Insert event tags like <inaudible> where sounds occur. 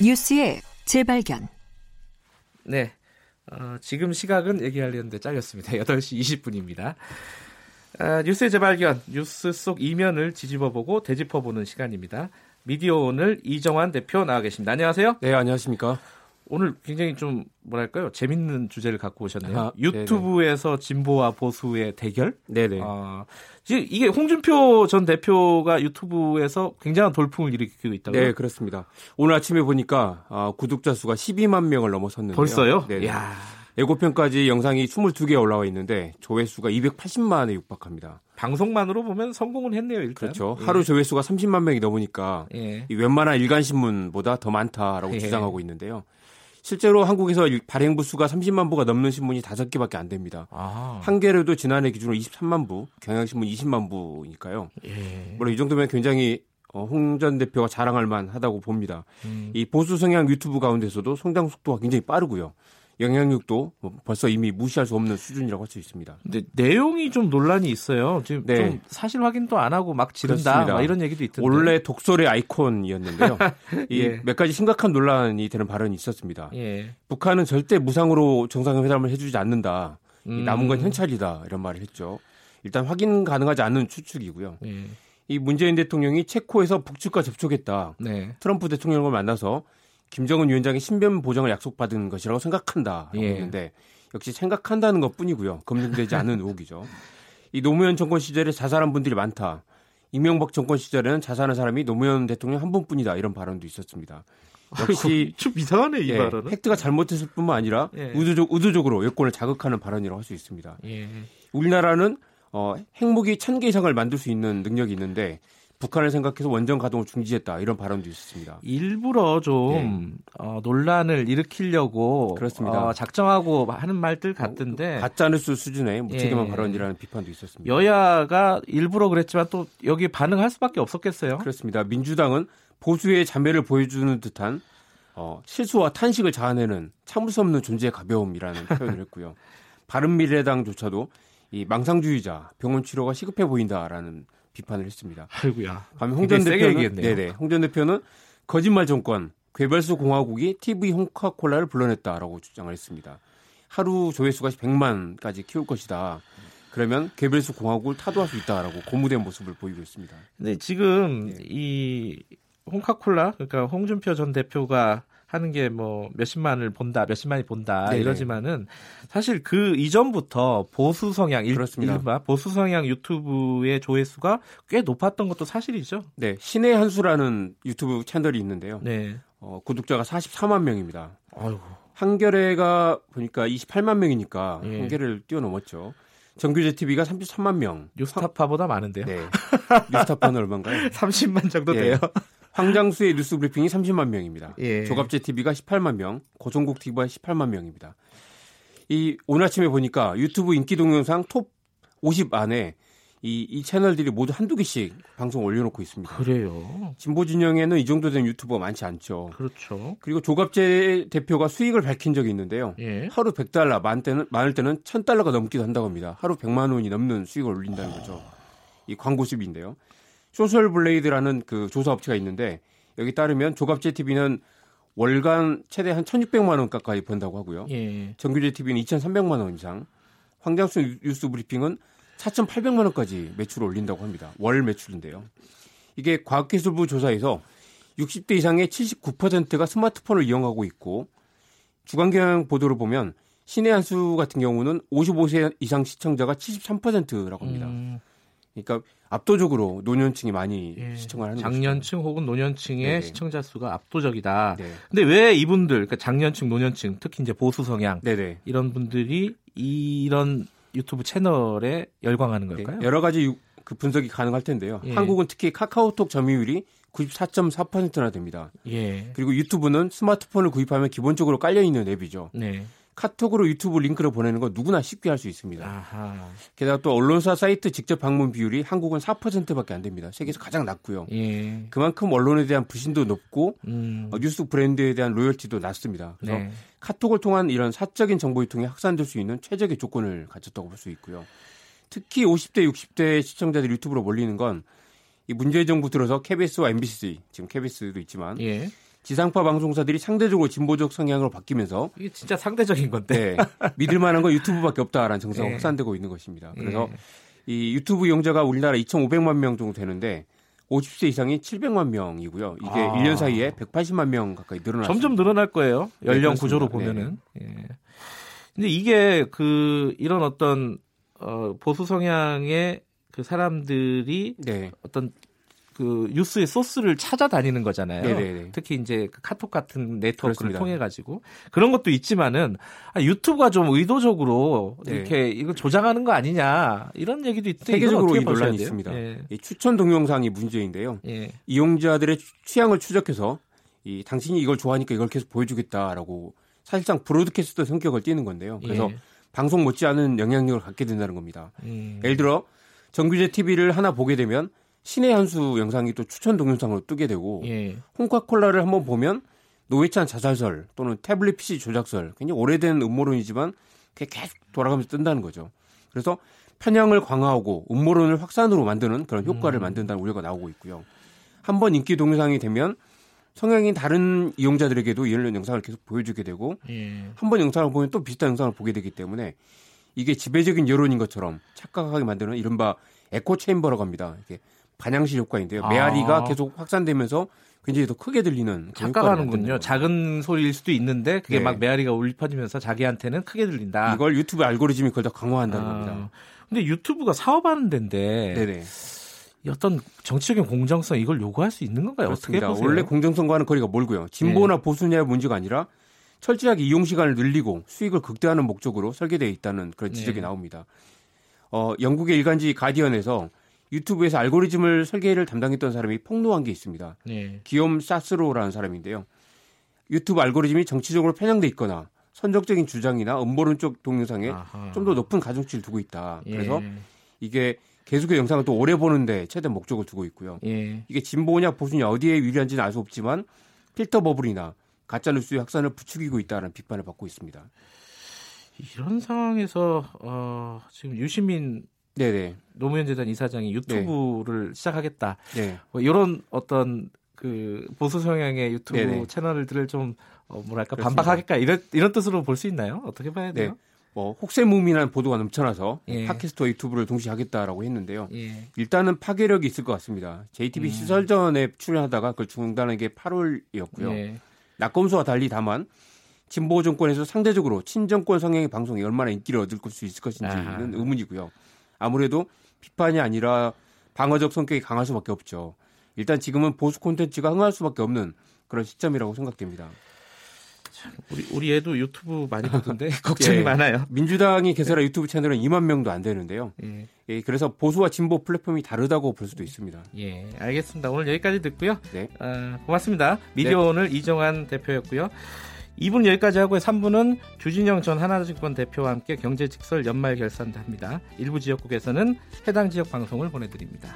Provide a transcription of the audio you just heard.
뉴스의 재발견. 네. 어, 지금 시각은 얘기하려는데 잘렸습니다. <laughs> 8시 20분입니다. 아, 뉴스의 재발견, 뉴스 속 이면을 뒤집어보고 되짚어보는 시간입니다. 미디어 오늘 이정환 대표 나와 계십니다. 안녕하세요. 네, 안녕하십니까. 오늘 굉장히 좀 뭐랄까요 재밌는 주제를 갖고 오셨네요. 아, 유튜브에서 진보와 보수의 대결. 네네. 아, 지금 이게 홍준표 전 대표가 유튜브에서 굉장한 돌풍을 일으키고 있다고요? 네, 그렇습니다. 오늘 아침에 보니까 아, 구독자 수가 12만 명을 넘어섰는데요. 벌써요? 네. 야. 예고편까지 영상이 22개 올라와 있는데 조회수가 280만에 육박합니다. 방송만으로 보면 성공은 했네요, 일단. 그렇죠. 예. 하루 조회수가 30만 명이 넘으니까 예. 이 웬만한 일간 신문보다 더 많다라고 예. 주장하고 있는데요. 실제로 한국에서 일- 발행 부 수가 30만 부가 넘는 신문이 5개밖에 안 됩니다. 아. 한겨레도 지난해 기준으로 23만 부, 경향신문 20만 부니까요. 예. 물론 이 정도면 굉장히 어, 홍전 대표가 자랑할 만하다고 봅니다. 음. 이 보수 성향 유튜브 가운데서도 성장 속도가 굉장히 빠르고요. 영향력도 뭐 벌써 이미 무시할 수 없는 수준이라고 할 수 있습니다. 근데 내용이 좀 논란이 있어요. 지금 네. 좀 사실 확인도 안 하고 막 지른다 이런 얘기도 있던데. 원래 독설의 아이콘이었는데요. <laughs> 이 예. 몇 가지 심각한 논란이 되는 발언이 있었습니다. 예. 북한은 절대 무상으로 정상회담을 해주지 않는다. 이 음. 남은 건 현찰이다 이런 말을 했죠. 일단 확인 가능하지 않은 추측이고요. 예. 이 문재인 대통령이 체코에서 북측과 접촉했다. 네. 트럼프 대통령을 만나서 김정은 위원장의 신변 보장을 약속받은 것이라고 생각한다라고 예. 했는데 역시 생각한다는 것뿐이고요. 검증되지 <laughs> 않은 의혹이죠. 이 노무현 정권 시절에 자살한 분들이 많다. 이명박 정권 시절에는 자살한 사람이 노무현 대통령 한 분뿐이다 이런 발언도 있었습니다. 역시 좀 이상하네 이 예, 발언은. 팩트가 잘못했을 뿐만 아니라 예. 의도적, 의도적으로 여권을 자극하는 발언이라고 할 수 있습니다. 예. 우리나라는 어, 핵무기 천개 이상을 만들 수 있는 능력이 있는데 북한을 생각해서 원전 가동을 중지했다 이런 발언도 있었습니다. 일부러 좀 어, 논란을 일으키려고 예. 그렇습니다. 어, 작정하고 하는 말들 같은데 가짜 뉴스 수준의 무책임한 예. 발언이라는 비판도 있었습니다. 여야가 일부러 그랬지만 또 여기 반응할 수밖에 없었겠어요. 그렇습니다. 민주당은 보수의 자매를 보여주는 듯한 어, 실수와 탄식을 자아내는 참을 수 없는 존재의 가벼움이라는 <laughs> 표현을 했고요. 바른미래당조차도 이 망상주의자, 병원 치료가 시급해 보인다라는 비판을 했습니다. 아이고야. 반면 홍전 굉장히 세게 대표는. 네네 홍전 대표는 거짓말 정권 괴벨스 공화국이 TV 홍카콜라를 불러냈다라고 주장을 했습니다. 하루 조회수가 100만까지 키울 것이다. 그러면 괴벨스 공화국을 타도할 수 있다라고 고무된 모습을 보이고 있습니다. 근데 지금 네. 이 홍카콜라 그러니까 홍준표 전 대표가 하는 게 뭐 몇십만을 본다, 몇십만이 본다 네네. 이러지만은 사실 그 이전부터 보수 성향 일-. 이른바 보수 성향 유튜브의 조회수가 꽤 높았던 것도 사실이죠. 네, 신의 한수라는 유튜브 채널이 있는데요. 네. 어, 구독자가 44만 명입니다. 아이고. 한겨레가 보니까 28만 명이니까 예. 한겨레를 뛰어넘었죠. 정규제 TV가 33만 명. 뉴스타파보다 많은데요. 네. <laughs> 뉴스타파는 얼마인가요? 30만 정도 예. 돼요. 황장수의 뉴스 브리핑이 30만 명입니다. 예. 조갑제 TV가 18만 명, 고종국 TV가 18만 명입니다. 이 오늘 아침에 보니까 유튜브 인기 동영상 톱 50 안에 이, 이 채널들이 모두 한두 개씩 방송 올려놓고 있습니다. 그래요. 진보 진영에는 이 정도 된 유튜버가 많지 않죠. 그렇죠. 그리고 조갑제 대표가 수익을 밝힌 적이 있는데요. 예. 하루 100달러, 많을 때는, 많을 때는 1000달러가 넘기도 한다고 합니다. 하루 100만 원이 넘는 수익을 올린다는 거죠. 이 광고 수입인데요. 소셜 블레이드라는 그 조사 업체가 있는데 여기 따르면 조갑제 TV는 월간 최대 한 1,600만 원 가까이 번다고 하고요. 예. 정규제 TV는 2,300만 원 이상, 황장수 뉴스 브리핑은 4,800만 원까지 매출을 올린다고 합니다. 월 매출인데요. 이게 과학기술부 조사에서 60대 이상의 79%가 스마트폰을 이용하고 있고 주간 경향 보도를 보면 신의 한수 같은 경우는 55세 이상 시청자가 73%라고 합니다. 음, 그러니까 압도적으로 노년층이 많이 예. 시청을 하는 장년층 혹은 노년층의 네네. 시청자 수가 압도적이다. 네. 근데 왜 이분들, 그러니까 장년층, 노년층, 특히 이제 보수 성향 네네. 이런 분들이 이런 유튜브 채널에 열광하는 네. 걸까요? 여러 가지 유- 그 분석이 가능할 텐데요. 예. 한국은 특히 카카오톡 점유율이 94.4%나 됩니다. 예. 그리고 유튜브는 스마트폰을 구입하면 기본적으로 깔려 있는 앱이죠. 네. 카톡으로 유튜브 링크를 보내는 건 누구나 쉽게 할 수 있습니다. 아하. 게다가 또 언론사 사이트 직접 방문 비율이 한국은 4%밖에 안 됩니다. 세계에서 가장 낮고요. 예. 그만큼 언론에 대한 불신도 높고 음. 어, 뉴스 브랜드에 대한 로열티도 낮습니다. 그래서 네. 카톡을 통한 이런 사적인 정보 유통이 확산될 수 있는 최적의 조건을 갖췄다고 볼 수 있고요. 특히 50대, 60대 시청자들이 유튜브로 몰리는 건 이 문재인 정부 들어서 KBS와 MBC, 지금 KBS도 있지만 예. 지상파 방송사들이 상대적으로 진보적 성향으로 바뀌면서 이게 진짜 상대적인 건데. 네, 믿을 만한 건 유튜브밖에 없다라는 정서가 예. 확산되고 있는 것입니다. 그래서 예. 이 유튜브 이용자가 우리나라 2,500만 명 정도 되는데 50세 이상이 700만 명이고요. 이게 아. 1년 사이에 180만 명 가까이 늘어났습니다. 점점 늘어날 거예요. 네, 연령. 구조로 보면은. 예. 근데 이게 그 이런 어떤 어 보수 성향의 그 사람들이 네. 어떤 그 뉴스의 소스를 찾아다니는 거잖아요. 네네네. 특히 이제 그 카톡 같은 네트워크를. 통해 가지고 그런 것도 있지만은 아, 유튜브가 좀 의도적으로 네. 이렇게 이걸 조작하는 거 아니냐 이런 얘기도 있던데 세계적으로 이 논란이? 있습니다. 예. 이 추천 동영상이 문제인데요. 예. 이용자들의 취향을 추적해서 이 당신이 이걸 좋아하니까 이걸 계속 보여주겠다라고 사실상 브로드캐스터 성격을 띠는 건데요. 그래서 예. 방송 못지않은 영향력을 갖게 된다는 겁니다. 음. 예를 들어 정규제 TV를 하나 보게 되면 신의 한수 영상이 또 추천 동영상으로 뜨게 되고 예. 홍카콜라를 한번 보면 노회찬 자살설 또는 태블릿 PC 조작설 굉장히 오래된 음모론이지만 그게 계속 돌아가면서 뜬다는 거죠. 그래서 편향을 강화하고 음모론을 확산으로 만드는 그런 효과를 만든다는 우려가 나오고 있고요. 한번 인기 동영상이 되면 성향이 다른 이용자들에게도 이런 영상을 계속 보여주게 되고 예. 한번 영상을 보면 또 비슷한 영상을 보게 되기 때문에 이게 지배적인 여론인 것처럼 착각하게 만드는 이른바 에코 체인버라고 합니다. 이게 반향실 효과인데요. 아. 메아리가 계속 확산되면서 굉장히 더 크게 들리는 착각하는군요. 작은 소리일 수도 있는데 그게 네. 막 메아리가 울려 퍼지면서 자기한테는 크게 들린다. 이걸 유튜브 알고리즘이 그걸 더 강화한다는 아, 겁니다. 근데 유튜브가 사업하는 데인데 네네. 이 어떤 정치적인 공정성 이걸 요구할 수 있는 건가요? 어떻게 그렇습니다. 보세요? 원래 공정성과는 거리가 멀고요. 진보나 보수냐의 문제가 아니라 철저하게 이용 시간을 늘리고 수익을 극대화하는 목적으로 설계되어 있다는 그런 지적이 네. 나옵니다. 어, 영국의 일간지 가디언에서 유튜브에서 알고리즘을 설계를 담당했던 사람이 폭로한 게 있습니다. 네. 기욤 사스로라는 사람인데요. 유튜브 알고리즘이 정치적으로 편향돼 있거나 선정적인 주장이나 음모론 쪽 동영상에. 좀 더 높은 가중치를 두고 있다. 예. 그래서 이게 계속해서 영상을 또 오래 보는데 최대 목적을 두고 있고요. 예. 이게 진보냐 보수냐 어디에 유리한지는 알 수 없지만 필터 버블이나 가짜 뉴스의 확산을 부추기고 있다는 비판을 받고 있습니다. 이런 상황에서 어, 지금 유시민 네네. 노무현 재단 이사장이 유튜브를 시작하겠다. 네. 뭐 이런 어떤 그 보수 성향의 유튜브 네네. 채널들을 좀 어, 뭐랄까 그렇습니다. 반박하겠다 이런 이런 뜻으로 볼 수 있나요? 어떻게 봐야 네. 돼요? 뭐 혹세무민한 보도가 넘쳐나서 예. 팟캐스트와 유튜브를 동시에 하겠다라고 했는데요. 예. 일단은 파괴력이 있을 것 같습니다. JTB 음. 시설전에 출연하다가 그걸 중단한 게 8월이었고요. 예. 낙검수와 달리 다만 진보 정권에서 상대적으로 친정권 성향의 방송이 얼마나 인기를 얻을 수 있을 것인지는 아하. 의문이고요. 아무래도 비판이 아니라 방어적 성격이 강할 수밖에 없죠. 일단 지금은 보수 콘텐츠가 흥할 수밖에 없는 그런 시점이라고 생각됩니다. 우리 우리 애도 유튜브 많이 보던데 <laughs> 걱정이 예. 많아요. 민주당이 개설한 유튜브 채널은 2만 명도 안 되는데요. 예. 예, 그래서 보수와 진보 플랫폼이 다르다고 볼 수도 있습니다. 예, 알겠습니다. 오늘 여기까지 듣고요. 네. 아, 고맙습니다. 미디어 오늘 이정환 대표였고요. 2분 여기까지 하고 3분은 주진영 전 하나증권 대표와 함께 경제 직설 연말 결산도 합니다. 일부 지역국에서는 해당 지역 방송을 보내드립니다.